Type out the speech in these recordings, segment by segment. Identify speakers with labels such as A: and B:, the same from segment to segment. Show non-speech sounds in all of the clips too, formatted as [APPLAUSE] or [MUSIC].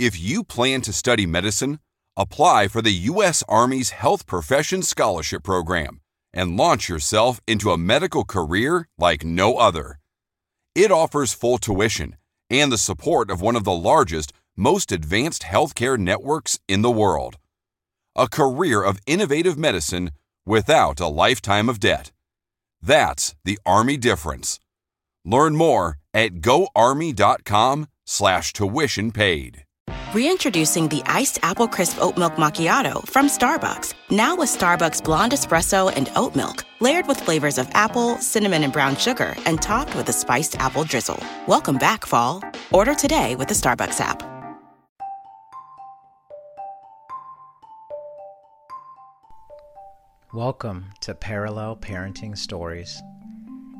A: If you plan to study medicine, apply for the U.S. Army's Health Profession Scholarship Program and launch yourself into a medical career like no other. It offers full tuition and the support of one of the largest, most advanced healthcare networks in the world. A career of innovative medicine without a lifetime of debt. That's the Army difference. Learn more at goarmy.com slash tuition paid.
B: Reintroducing the iced apple crisp oat milk macchiato from Starbucks. Now with Starbucks blonde espresso and oat milk, layered with flavors of apple, cinnamon, and brown sugar, and topped with a spiced apple drizzle. Welcome back, fall. Order today with the Starbucks app.
C: Welcome to Parallel Parenting Stories,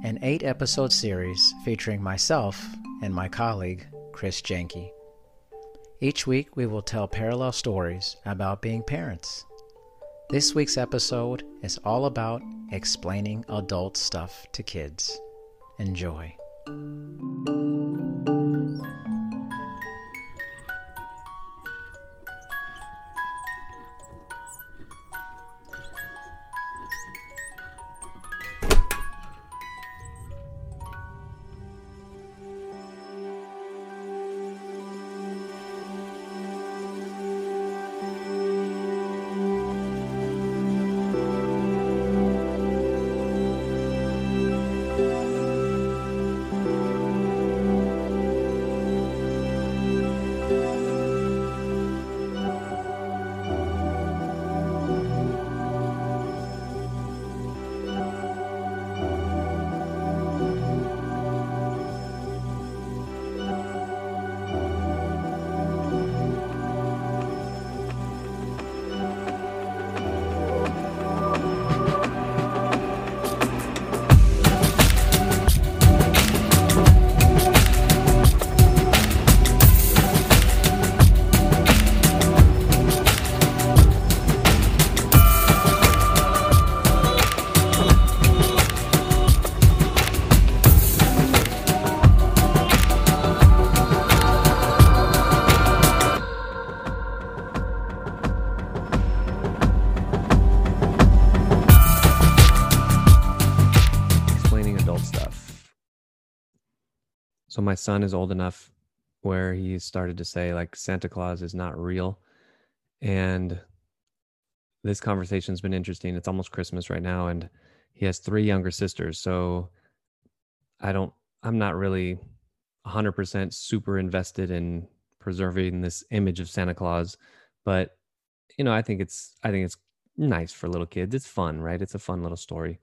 C: an eight episode series featuring myself and my colleague, Chris Janke. Each week, we will tell parallel stories about being parents. This week's episode is all about explaining adult stuff to kids. Enjoy.
D: So my son is old enough where he started to say like Santa Claus is not real. And this conversation's been interesting. It's almost Christmas right now and he has three younger sisters. So I don't I'm not really 100% super invested in preserving this image of Santa Claus, but you know, I think it's I think it's nice for little kids. It's fun, right? It's a fun little story.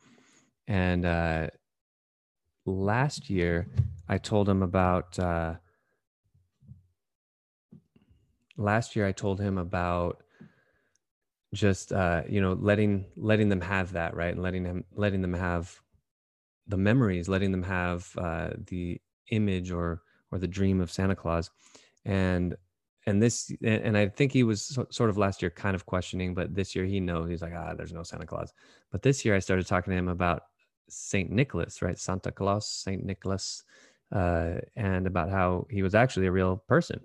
D: And uh, last year, I told him about. Uh, last year, I told him about just uh, you know letting letting them have that right, and letting them letting them have the memories, letting them have uh, the image or or the dream of Santa Claus, and and this and I think he was sort of last year kind of questioning, but this year he knows he's like ah, there's no Santa Claus. But this year I started talking to him about Saint Nicholas, right? Santa Claus, Saint Nicholas, uh, and about how he was actually a real person,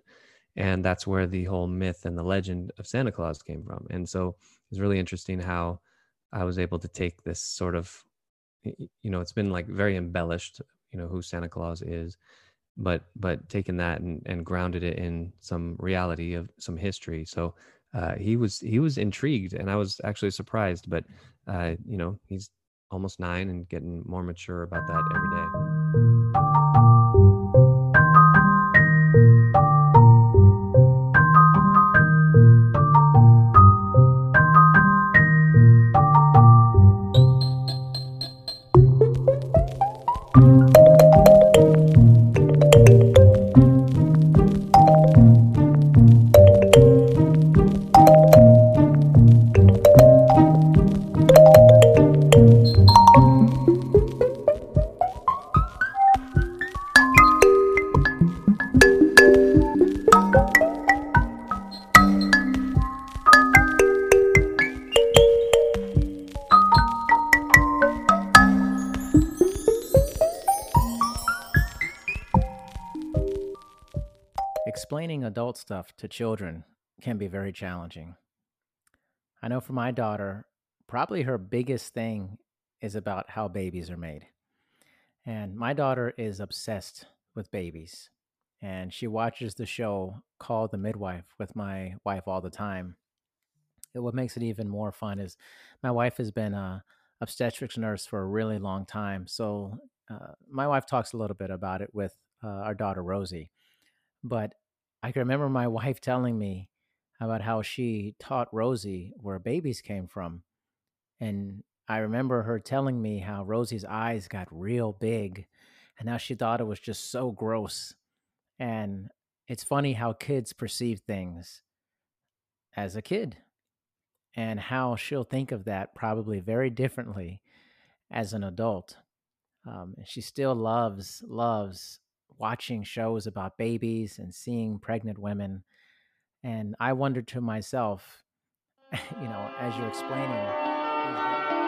D: and that's where the whole myth and the legend of Santa Claus came from. And so it's really interesting how I was able to take this sort of, you know, it's been like very embellished, you know, who Santa Claus is, but but taking that and, and grounded it in some reality of some history. So uh, he was he was intrigued, and I was actually surprised. But uh, you know, he's almost nine and getting more mature about that every day.
C: Explaining adult stuff to children can be very challenging. I know for my daughter, probably her biggest thing is about how babies are made. And my daughter is obsessed with babies. And she watches the show called The Midwife with my wife all the time. What makes it even more fun is my wife has been a obstetrics nurse for a really long time. So uh, my wife talks a little bit about it with uh, our daughter Rosie. But I can remember my wife telling me about how she taught Rosie where babies came from. And I remember her telling me how Rosie's eyes got real big and how she thought it was just so gross. And it's funny how kids perceive things as a kid and how she'll think of that probably very differently as an adult. Um, she still loves, loves watching shows about babies and seeing pregnant women. And I wondered to myself, [LAUGHS] you know, as you're explaining.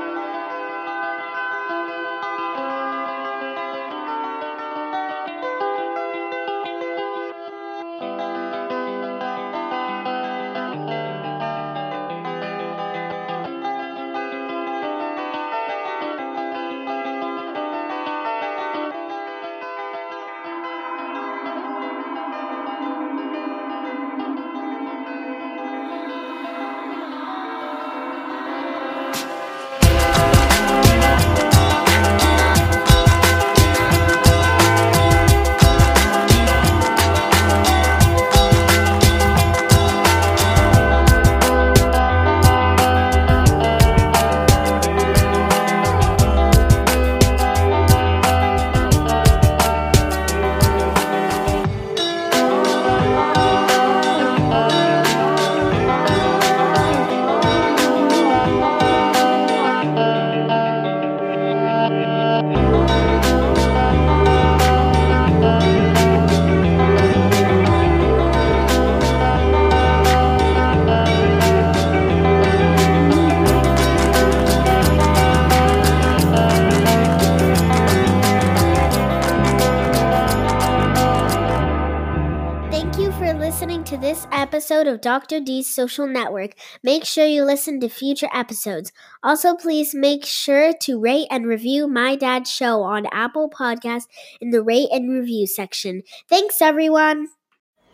E: Thank you for listening to this episode of Dr. D's Social Network. Make sure you listen to future episodes. Also, please make sure to rate and review My Dad's Show on Apple Podcasts in the rate and review section. Thanks, everyone.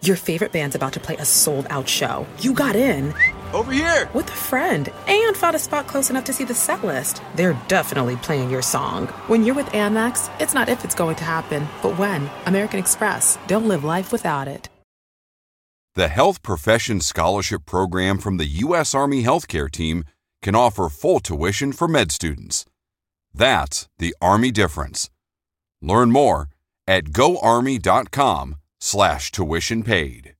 F: Your favorite band's about to play a sold out show. You got in
A: Over here!
F: with a friend and found a spot close enough to see the set list. They're definitely playing your song. When you're with Amex, it's not if it's going to happen, but when. American Express. Don't live life without it.
A: The Health Profession Scholarship Program from the U.S. Army Healthcare Team can offer full tuition for med students. That's the Army difference. Learn more at goarmy.com slash tuition paid.